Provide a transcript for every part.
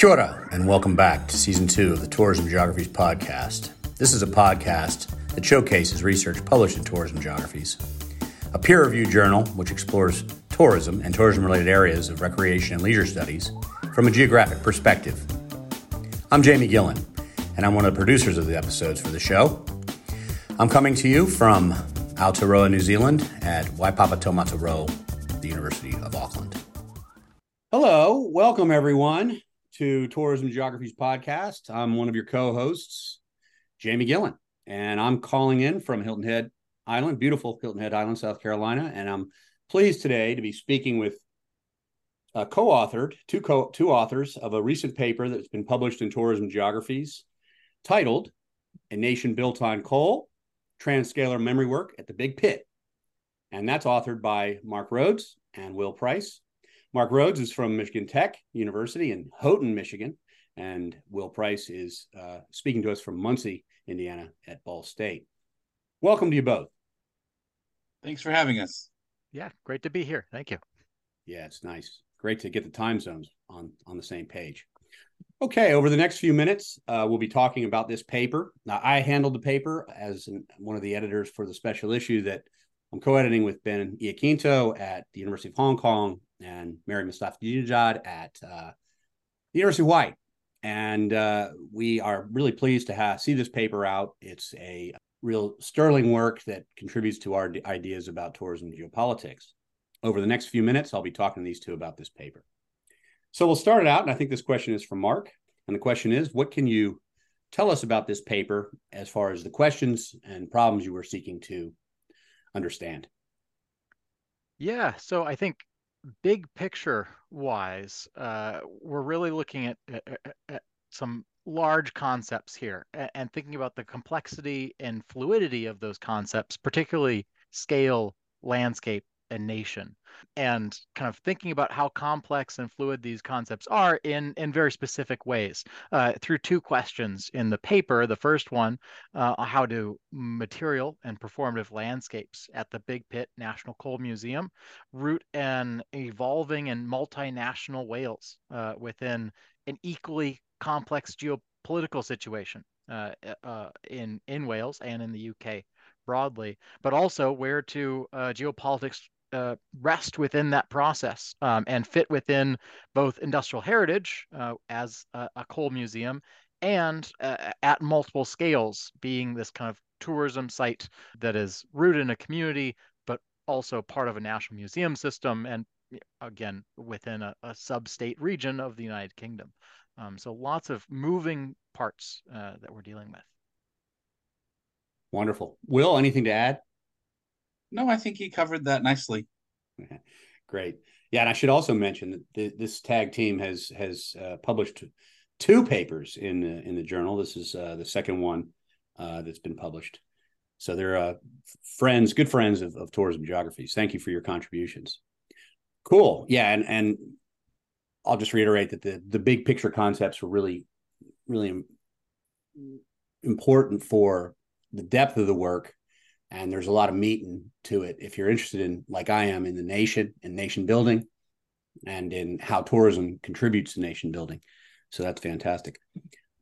Kia ora, and welcome back to season two of the Tourism Geographies podcast. This is a podcast that showcases research published in Tourism Geographies, a peer reviewed journal which explores tourism and tourism related areas of recreation and leisure studies from a geographic perspective. I'm Jamie Gillen, and I'm one of the producers of the episodes for the show. I'm coming to you from Aotearoa, New Zealand at Waipapa Taumata the University of Auckland. Hello, welcome everyone to Tourism Geographies podcast. I'm one of your co-hosts, Jamie Gillen, and I'm calling in from Hilton Head Island, beautiful Hilton Head Island, South Carolina, and I'm pleased today to be speaking with uh, co-authored two co- two authors of a recent paper that's been published in Tourism Geographies, titled "A Nation Built on Coal: Transcalar Memory Work at the Big Pit," and that's authored by Mark Rhodes and Will Price. Mark Rhodes is from Michigan Tech University in Houghton, Michigan, and Will Price is uh, speaking to us from Muncie, Indiana, at Ball State. Welcome to you both. Thanks for having us. Yeah, great to be here. Thank you. Yeah, it's nice. Great to get the time zones on on the same page. Okay, over the next few minutes, uh, we'll be talking about this paper. Now, I handled the paper as an, one of the editors for the special issue that I'm co-editing with Ben Iaquinto at the University of Hong Kong and Mary Mustafa Mostafa at uh, the University of Hawaii. And uh, we are really pleased to have, see this paper out. It's a real sterling work that contributes to our ideas about tourism and geopolitics. Over the next few minutes, I'll be talking to these two about this paper. So we'll start it out, and I think this question is from Mark. And the question is, what can you tell us about this paper as far as the questions and problems you were seeking to understand? Yeah, so I think big picture wise, uh, we're really looking at, at, at, some large concepts here and, and thinking about the complexity and fluidity of those concepts, particularly scale, landscape, and nation. And kind of thinking about how complex and fluid these concepts are in in very specific ways uh, through two questions in the paper. The first one uh, how do material and performative landscapes at the big pit national coal museum root an evolving and multinational Wales uh, within an equally complex geopolitical situation uh, uh, in in Wales and in the UK broadly, but also where to uh, geopolitics uh, rest within that process um, and fit within both industrial heritage uh, as a, a, coal museum and uh, at multiple scales, being this kind of tourism site that is rooted in a community, but also part of a national museum system, and again within a, a sub-state region of the United Kingdom. Um, so lots of moving parts uh, that we're dealing with. Wonderful. Will, anything to add? No, I think he covered that nicely. Great. Yeah, and I should also mention that this tag team has has uh, published two papers in the, in the journal. This is uh, the second one uh, that's been published. So they're uh, friends, good friends of, of tourism geographies. Thank you for your contributions. Cool. Yeah, and and I'll just reiterate that the the big picture concepts were really really important for the depth of the work and there's a lot of meat in to it. If you're interested in like i am in the nation and nation building and in how tourism contributes to nation building. So that's fantastic.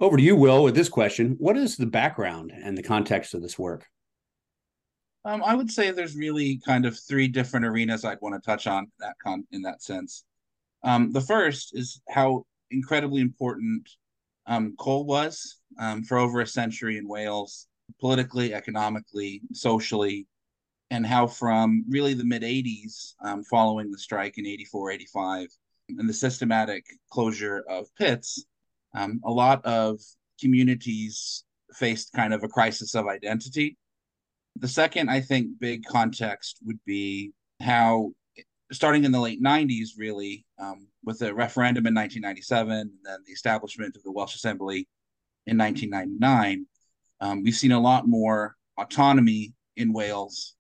Over to you will with this question. What is the background and the context of this work? Um, i would say there's really kind of three different arenas i'd want to touch on that con- in that sense. Um, the first is how incredibly important um, coal was um, for over a century in wales politically, economically, socially, and how from really the mid 80s, um, following the strike in 84, 85, and the systematic closure of pits, um, a lot of communities faced kind of a crisis of identity. The second, I think, big context would be how, starting in the late 90s, really, um, with the referendum in 1997 and then the establishment of the Welsh Assembly in 1999, um, we've seen a lot more autonomy in Wales,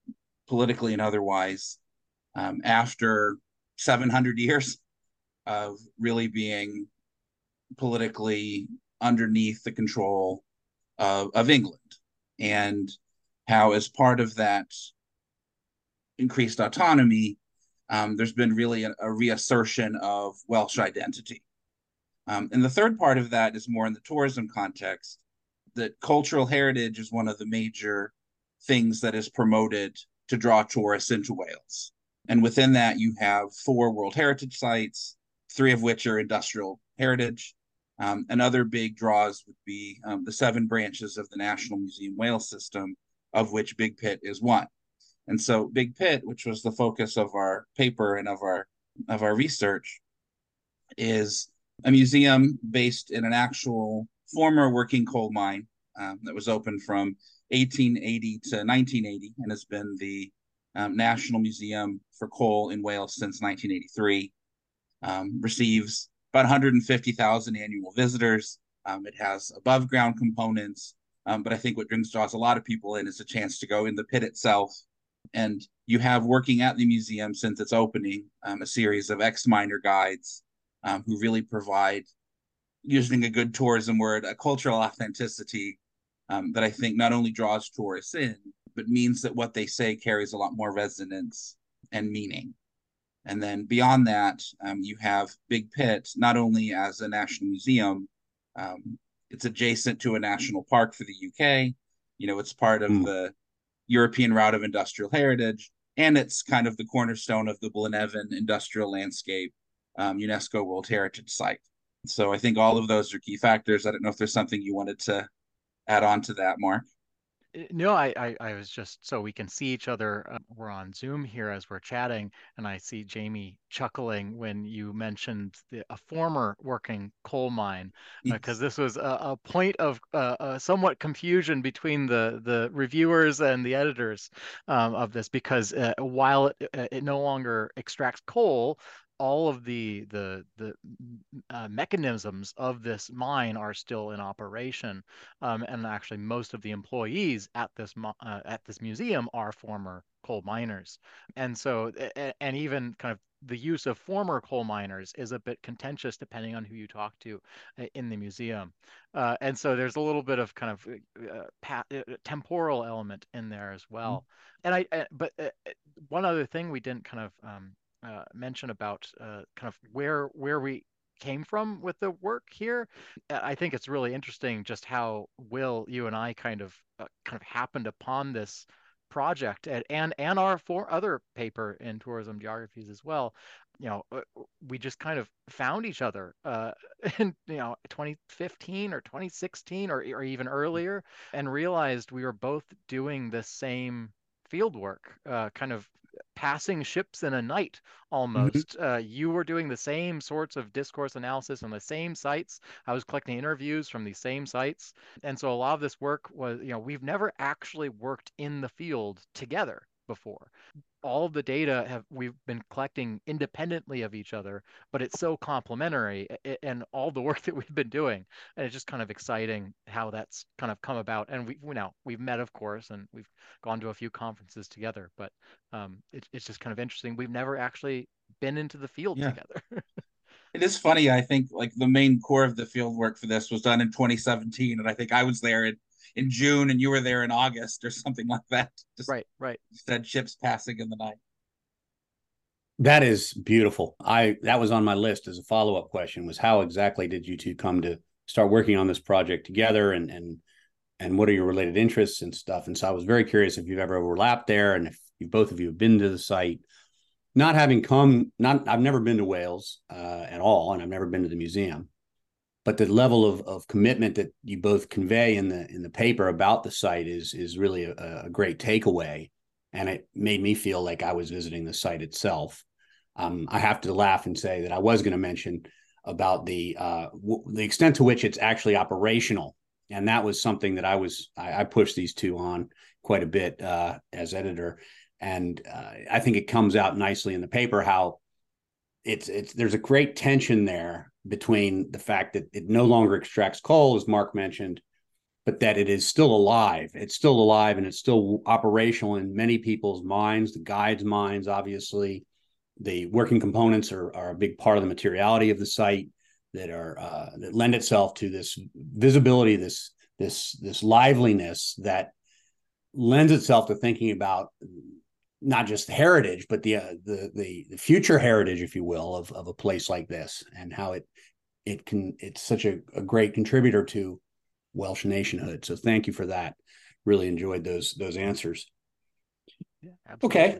politically and otherwise, um, after 700 years of really being politically underneath the control of, of England. And how, as part of that increased autonomy, um, there's been really a, a, reassertion of Welsh identity. Um, and the third part of that is more in the tourism context. That cultural heritage is one of the major things that is promoted to draw tourists into Wales. And within that, you have four World Heritage sites, three of which are industrial heritage. Um, and other big draws would be um, the seven branches of the National Museum Wales system, of which Big Pit is one. And so Big Pit, which was the focus of our paper and of our of our research, is a museum based in an actual former working coal mine um, that was opened from 1880 to 1980 and has been the um, National Museum for Coal in Wales since 1983. Um, receives about 150,000 annual visitors. Um, it has above ground components, um, but I think what brings draws a lot of people in is a chance to go in the pit itself. And you have working at the museum since its opening um, a series of ex miner guides who really provide, using a good tourism word, a cultural authenticity um, that I think not only draws tourists in, but means that what they say carries a lot more resonance and meaning. And then beyond that, um, you have Big Pit, not only as a national museum, um, it's adjacent to a national park for the UK. You know, it's part of mm. the European Route of Industrial Heritage, and it's kind of the cornerstone of the Blaenavon industrial landscape um, UNESCO World Heritage Site. So I think all of those are key factors. I don't know if there's something you wanted to add on to that, Mark. Uh, no, I, I, I, was just so we can see each other. Uh, we're on Zoom here as we're chatting, and I see Jamie chuckling when you mentioned the, a former working coal mine, because uh, this was a, a point of uh, somewhat confusion between the the reviewers and the editors um, of this, because uh, while it, it no longer extracts coal, all of the the the uh, mechanisms of this mine are still in operation, um, and actually most of the employees at this uh, at this museum are former coal miners, and so and even kind of the use of former coal miners is a bit contentious depending on who you talk to uh, in the museum, uh, and so there's a little bit of kind of uh, pa- uh, temporal element in there as well. Mm-hmm. And I, but one other thing we didn't kind of um, uh, mention about uh, kind of where where we came from with the work here. I think it's really interesting just how Will, you and I kind of uh, kind of happened upon this project and and, and our four other paper in tourism geographies as well. You know, uh, we just kind of found each other uh, in you know 2015 or 2016 or or even earlier, and realized we were both doing the same field work, uh, kind of passing ships in a night mm-hmm. almost. Mm-hmm. Uh, you were doing the same sorts of discourse analysis on the same sites. I was collecting interviews from these same sites. And so a lot of this work was, you know, we've never actually worked in the field together before. All of the data have we've been collecting independently of each other but it's so complementary and all the work that we've been doing and it's just kind of exciting how that's kind of come about. And we you know we've met of course and we've gone to a few conferences together but um, it, it's just kind of interesting. We've never actually been into the field yeah. together. It is funny i think like the main core of the field work for this was done in 2017 and i think i was there in in June and you were there in August or something like that. Just right, right. Said ships passing in the night. That is beautiful. I that was on my list as a follow up question was how exactly did you two come to start working on this project together and and and what are your related interests and stuff? And so I was very curious if you've ever overlapped there and if you both of you have been to the site. Not having come, not I've never been to Wales uh, at all, and I've never been to the museum but the level of, of commitment that you both convey in the in the paper about the site is is really a, a great takeaway. And it made me feel like I was visiting the site itself. Um, I have to laugh and say that I was going to mention about the uh, w- the extent to which it's actually operational, and that was something that I was I, I pushed these two on quite a bit uh, as editor, and uh, I think it comes out nicely in the paper how it's it's there's a great tension there between the fact that it no longer extracts coal, as Mark mentioned, but that it is still alive. It's still alive and it's still operational in many people's minds, the guides' minds, obviously. The working components are, are a big part of the materiality of the site that are uh, that lend itself to this visibility, this this this liveliness that lends itself to thinking about not just the heritage, but the, uh, the the the future heritage, if you will, of of a place like this, and how it it can it's such a, a great contributor to Welsh nationhood. So thank you for that. Really enjoyed those those answers. Yeah, okay.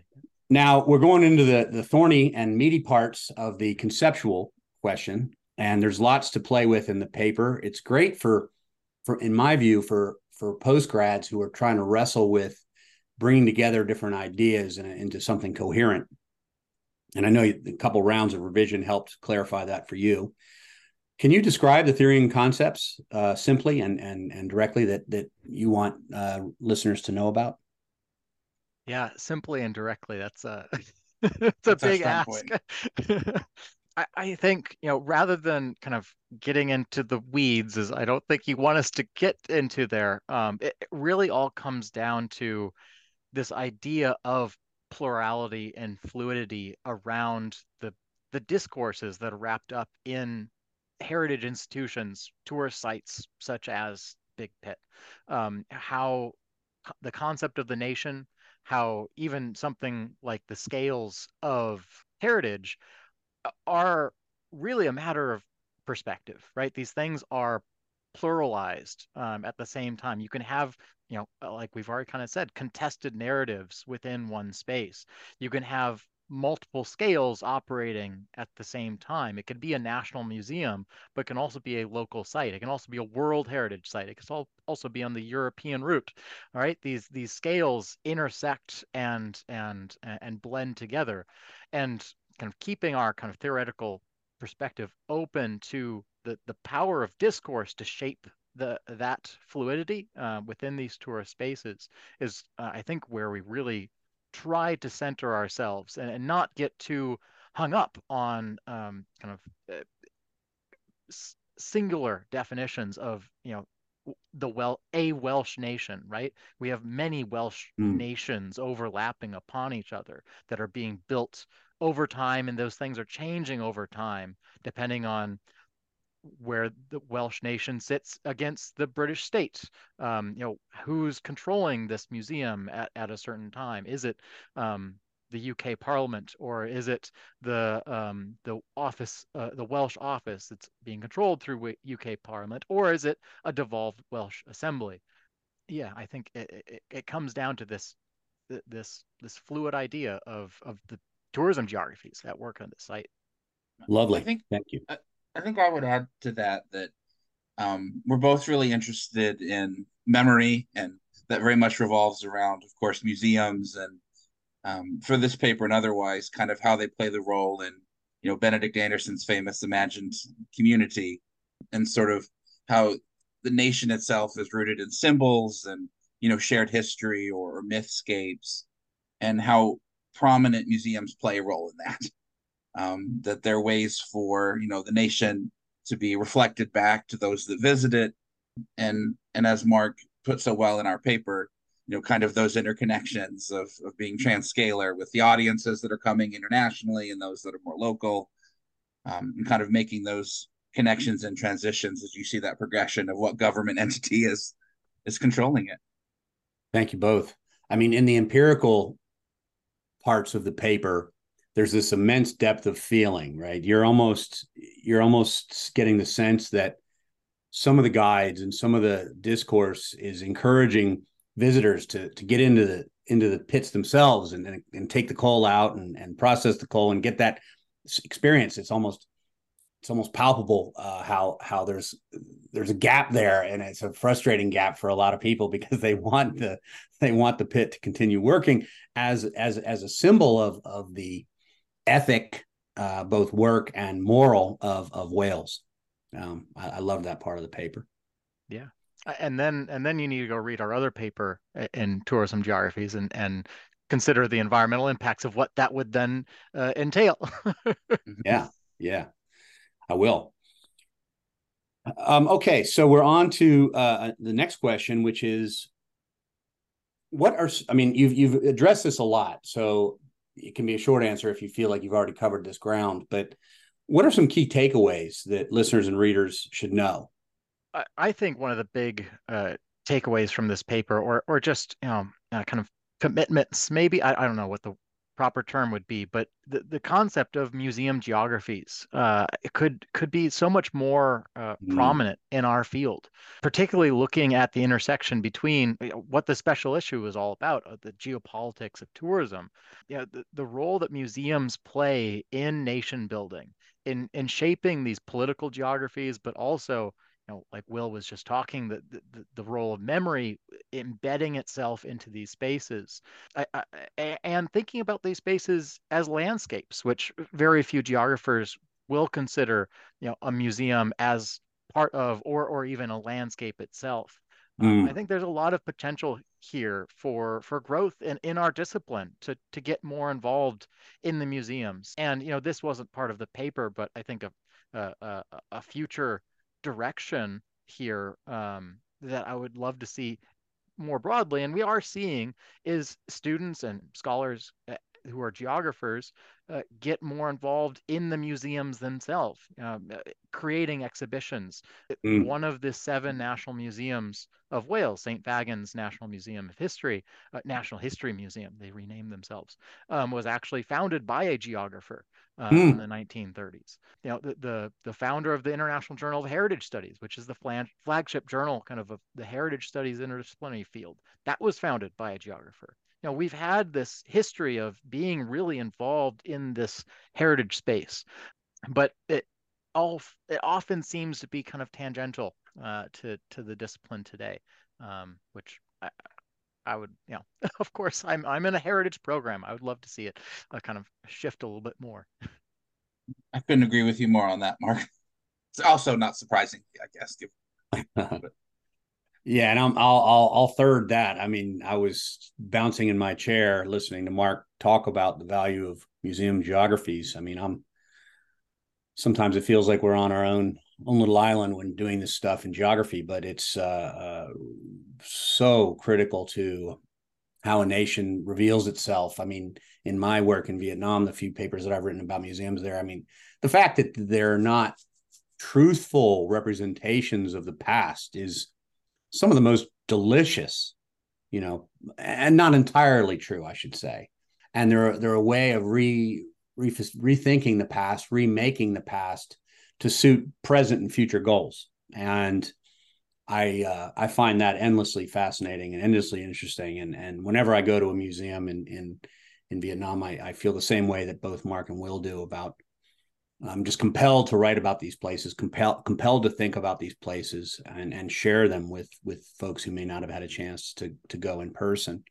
Now we're going into the the thorny and meaty parts of the conceptual question, and there's lots to play with in the paper. It's great for for in my view for for post grads who are trying to wrestle with bringing together different ideas into something coherent. And I know a couple rounds of revision helped clarify that for you. Can you describe the theory and concepts uh, simply and, and and directly that that you want uh, listeners to know about? Yeah, simply and directly. That's a it's a big ask. I, I think you know rather than kind of getting into the weeds, is I don't think you want us to get into there. Um, it, it really all comes down to this idea of plurality and fluidity around the the discourses that are wrapped up in heritage institutions, tourist sites such as Big Pit, um, how the concept of the nation, how even something like the scales of heritage are really a matter of perspective, right? These things are pluralized um, at the same time. You can have, you know, uh, like we've already kind of said, contested narratives within one space. You can have multiple scales operating at the same time. It could be a national museum, but can also be a local site. It can also be a World Heritage site. It can also be on the European route. All right, these these scales intersect and and and blend together, and kind of keeping our kind of theoretical perspective open to the the power of discourse to shape the that fluidity uh, within these tourist spaces is uh, I think where we really try to center ourselves and, and not get too hung up on um, kind of uh, s- singular definitions of you know the well a Welsh nation, right? We have many Welsh mm. nations overlapping upon each other that are being built over time, and those things are changing over time depending on where the Welsh nation sits against the British state. Um, you know, who's controlling this museum at, at a certain time? Is it um, the UK Parliament or is it the um, the office, uh, the Welsh office that's being controlled through UK Parliament, or is it a devolved Welsh Assembly? Yeah, I think it, it, it comes down to this this this fluid idea of of the tourism geographies that work on the site. Lovely. I think, Thank you. I, I think I would add to that that um, we're both really interested in memory, and that very much revolves around, of course, museums and um, for this paper and otherwise, kind of how they play the role in, you know, Benedict Anderson's famous imagined community, and sort of how the nation itself is rooted in symbols and you know shared history or, or mythscapes, and how prominent museums play a role in that. Um, that there are ways for you know the nation to be reflected back to those that visit it, and and as Mark put so well in our paper, you know, kind of those interconnections of of being transcalar with the audiences that are coming internationally and those that are more local, um, and kind of making those connections and transitions as you see that progression of what government entity is is controlling it. Thank you both. I mean, in the empirical parts of the paper there's this immense depth of feeling right? You're almost you're almost getting the sense that some of the guides and some of the discourse is encouraging visitors to to get into the into the pits themselves and and, and take the coal out and, and process the coal and get that experience. It's almost it's almost palpable uh, how how there's there's a gap there, and it's a frustrating gap for a lot of people because they want the they want the pit to continue working as as as a symbol of of the ethic, uh, both work and moral of of Wales. Um, I, I love that part of the paper. Yeah, and then and then you need to go read our other paper in tourism geographies and and consider the environmental impacts of what that would then uh, entail. yeah, yeah. I will. Um, okay, so we're on to uh, the next question, which is, what are I mean, you've you've addressed this a lot, so it can be a short answer if you feel like you've already covered this ground. But what are some key takeaways that listeners and readers should know? I think one of the big uh, takeaways from this paper, or or just you know, uh, kind of commitments, maybe I, I don't know what the proper term would be, but the, the concept of museum geographies uh, could could be so much more uh, mm. prominent in our field, particularly looking at the intersection between what the special issue is all about, uh, the geopolitics of tourism, you know, the, the role that museums play in nation building, in in shaping these political geographies, but also know, like Will was just talking, the, the, the role of memory embedding itself into these spaces I, I, and thinking about these spaces as landscapes, which very few geographers will consider, you know, a museum as part of or or even a landscape itself. Mm. Um, I think there's a lot of potential here for for growth in, in our discipline to to get more involved in the museums. And you know, this wasn't part of the paper, but I think a a, a future direction here um, that I would love to see more broadly, and we are seeing, is students and scholars eh, who are geographers uh, get more involved in the museums themselves, um, uh, creating exhibitions. Mm. One of the seven national museums of Wales, St. Fagans National Museum of History, uh, National History Museum, they renamed themselves, um, was actually founded by a geographer uh, mm. in the 1930s. You know, the, the, the founder of the International Journal of Heritage Studies, which is the flag, flagship journal kind of of the heritage studies interdisciplinary field, that was founded by a geographer. You know, we've had this history of being really involved in this heritage space, but it all it often seems to be kind of tangential uh, to to the discipline today, um, which I, I would, you know, of course, I'm I'm in a heritage program. I would love to see it uh, kind of shift a little bit more. I couldn't agree with you more on that, Mark. It's also not surprising, I guess. yeah, and i will I'll I'll third that. I mean, I was bouncing in my chair listening to Mark talk about the value of museum geographies. I mean, I'm sometimes it feels like we're on our own own little island when doing this stuff in geography, but it's uh, uh, so critical to how a nation reveals itself. I mean, in my work in Vietnam, the few papers that I've written about museums there, I mean, the fact that they're not truthful representations of the past is some of the most delicious, you know, and not entirely true, I should say. And they're they're a way of re, re rethinking the past, remaking the past to suit present and future goals. And I uh, I find that endlessly fascinating and endlessly interesting. And and whenever I go to a museum in in in Vietnam, I, I feel the same way that both Mark and Will do about. I'm just compelled to write about these places, compelled compelled to think about these places and and share them with with folks who may not have had a chance to to go in person.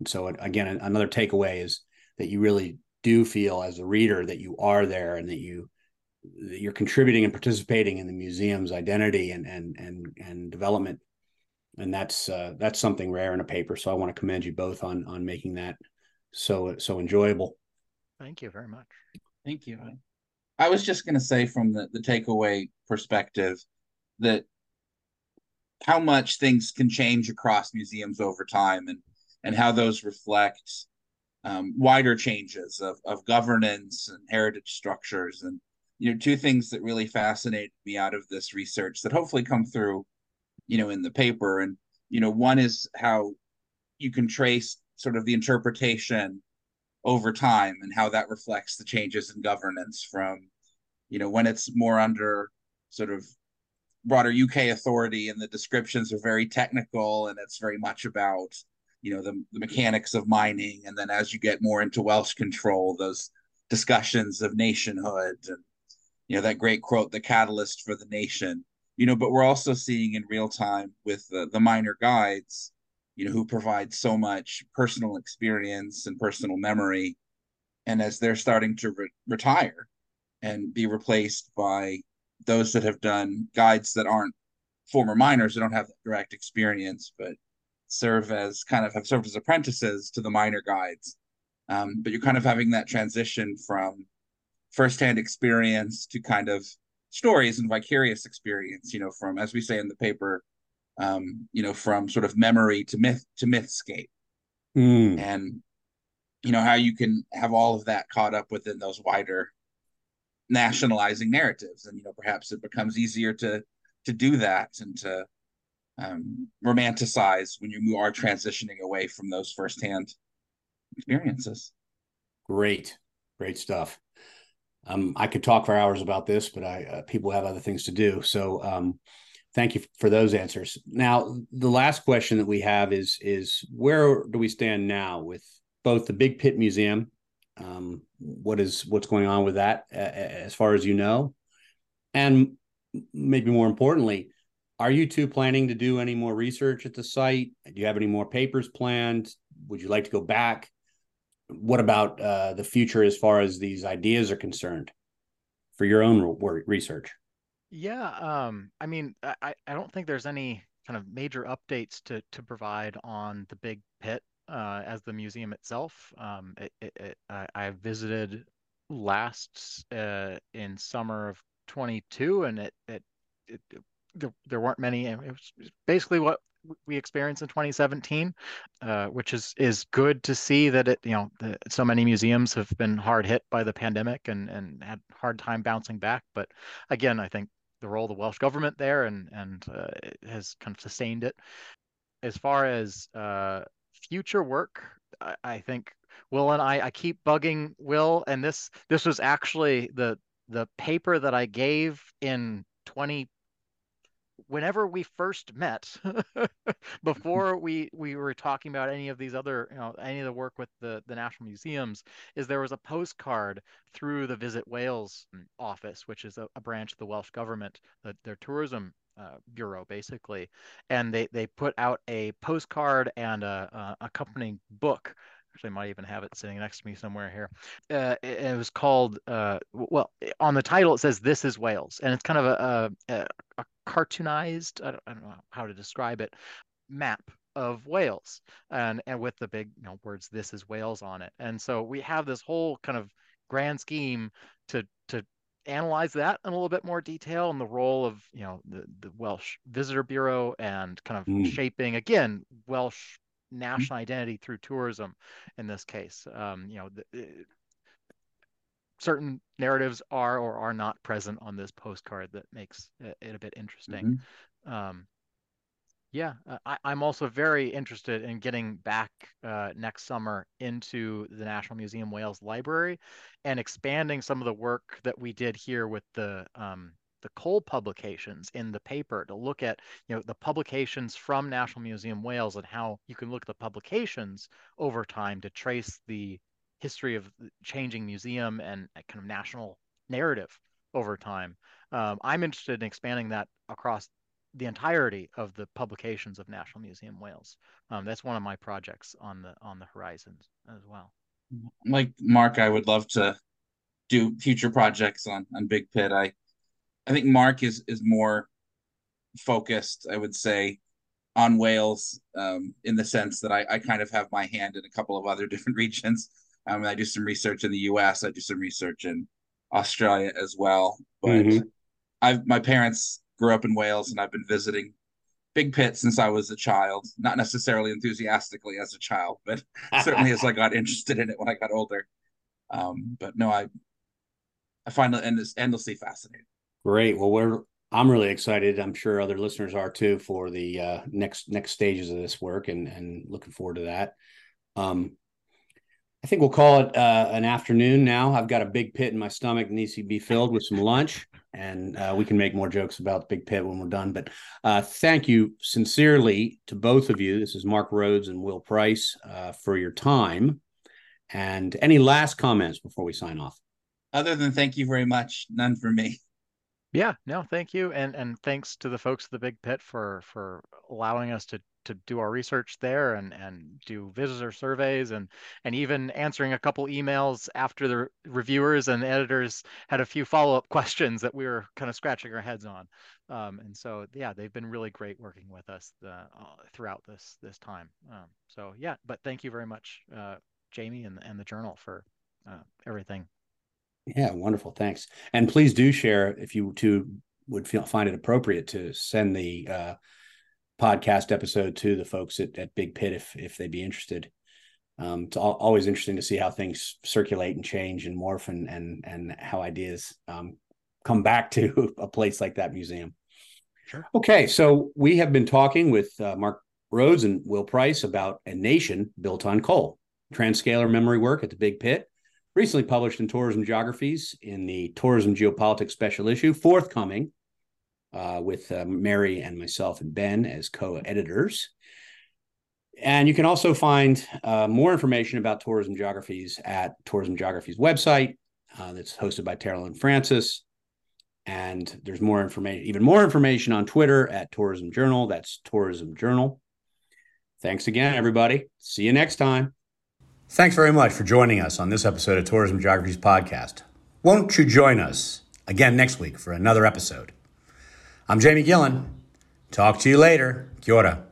And so again, another takeaway is that you really do feel as a reader that you are there and that you you're contributing and participating in the museum's identity and and and and development. And that's uh, that's something rare in a paper. So i want to commend you both on on making that so so enjoyable. Thank you very much. Thank you. I was just going to say from the the takeaway perspective that how much things can change across museums over time and and how those reflect um, wider changes of, of governance and heritage structures and you know two things that really fascinate me out of this research that hopefully come through you know in the paper. And you know one is how you can trace sort of the interpretation over time and how that reflects the changes in governance from you know when it's more under sort of broader UK authority and the descriptions are very technical and it's very much about you know the, the mechanics of mining. And then as you get more into Welsh control those discussions of nationhood and you know that great quote the catalyst for the nation. You know but we're also seeing in real time with the, the miner guides you know who provide so much personal experience and personal memory. And as they're starting to re- retire and be replaced by those that have done guides that aren't former miners that don't have direct experience but serve as kind of have served as apprentices to the miner guides. Um, but you're kind of having that transition from firsthand experience to kind of stories and vicarious experience you know from as we say in the paper um you know from sort of memory to myth to mythscape mm. and you know how you can have all of that caught up within those wider nationalizing narratives and you know perhaps it becomes easier to to do that and to um, romanticize when you are transitioning away from those firsthand experiences Great, great stuff. Um, I could talk for hours about this, but I uh, people have other things to do. So um, thank you for those answers. Now, the last question that we have is is where do we stand now with both the Big Pit Museum? Um, what is what's going on with that, uh, as far as you know, and maybe more importantly, are you two planning to do any more research at the site? Do you have any more papers planned? Would you like to go back? What about uh, the future as far as these ideas are concerned for your own research? Yeah, um, I mean, I, I don't think there's any kind of major updates to to provide on the big pit uh, as the museum itself. Um, it, it, it, I, I visited last uh, in summer of 22, and it, it, there, there weren't many. It was basically what we experienced in 2017, uh, which is is good to see that it you know the, so many museums have been hard hit by the pandemic and and had hard time bouncing back. But again, I think the role of the Welsh government there and and uh, has kind of sustained it. As far as uh, future work, I, I, think Will and I I keep bugging Will, and this this was actually the the paper that I gave in 20 whenever we first met, before we we were talking about any of these other, you know, any of the work with the the national museums, is there was a postcard through the Visit Wales office, which is a, a branch of the Welsh government, the, their tourism uh, bureau basically, and they they put out a postcard and a, a accompanying book Actually, might even have it sitting next to me somewhere here. Uh, it, it, was called, uh, well, on the title it says "This is Wales," and it's kind of a, a, a cartoonized, I don't, I don't, know how to describe it, map of Wales, and and with the big you know words "This is Wales" on it. And so we have this whole kind of grand scheme to to analyze that in a little bit more detail and the role of you know the, the Welsh Visitor Bureau and kind of mm. shaping again Welsh. National identity through tourism in this case. Um, you know, the, uh, certain narratives are or are not present on this postcard that makes it a bit interesting. Mm-hmm. Um, yeah, uh, I, am also very interested in getting back uh, next summer into the National Museum Wales Library and expanding some of the work that we did here with the um, the Cole publications in the paper to look at you know the publications from National Museum Wales and how you can look at the publications over time to trace the history of changing museum and kind of national narrative over time. Um, I'm interested in expanding that across the entirety of the publications of National Museum Wales. Um, that's one of my projects on the on the horizon as well. Like Mark, I would love to do future projects on on Big Pit. I I think Mark is is more focused, I would say, on Wales um, in the sense that I, I kind of have my hand in a couple of other different regions. Um, I do some research in the U.S. I do some research in Australia as well. But mm-hmm. I've my parents grew up in Wales, and I've been visiting Big Pit since I was a child. Not necessarily enthusiastically as a child, but certainly as I got interested in it when I got older. Um, but no, I I find it endlessly fascinating. Great. Well, we're I'm really excited. I'm sure other listeners are too for the uh, next next stages of this work, and and looking forward to that. Um, I think we'll call it uh, an afternoon now. I've got a big pit in my stomach needs to be filled with some lunch, and uh, we can make more jokes about the big pit when we're done. But uh, thank you sincerely to both of you. This is Mark Rhodes and Will Price uh, for your time. And any last comments before we sign off? Other than thank you very much, none for me. Yeah, no, thank you, and and thanks to the folks at the Big Pit for for allowing us to to do our research there and and do visitor surveys and and even answering a couple emails after the reviewers and the editors had a few follow up questions that we were kind of scratching our heads on. Um, and so yeah, they've been really great working with us the, uh, throughout this this time. Um, so yeah, but thank you very much, uh, Jamie and and the journal for uh, everything yeah, wonderful. Thanks. And please do share if you two would feel find it appropriate to send the uh, podcast episode to the folks at, at Big Pit if if they'd be interested. Um, it's all, always interesting to see how things circulate and change and morph and and and how ideas um, come back to a place like that museum. Sure. Okay, so we have been talking with uh, Mark Rhodes and Will Price about a nation built on coal, transcalar memory work at the Big Pit recently published in Tourism Geographies in the Tourism Geopolitics special issue, forthcoming uh, with uh, Mary and myself and Ben as co editors. And you can also find uh, more information about Tourism Geographies at Tourism Geographies website uh, that's hosted by and Francis. And there's more information, even more information on Twitter at Tourism Journal. That's Tourism Journal. Thanks again, everybody. See you next time. Thanks very much for joining us on this episode of Tourism Geographies podcast. Won't you join us again next week for another episode? I'm Jamie Gillen. Talk to you later. Kia ora.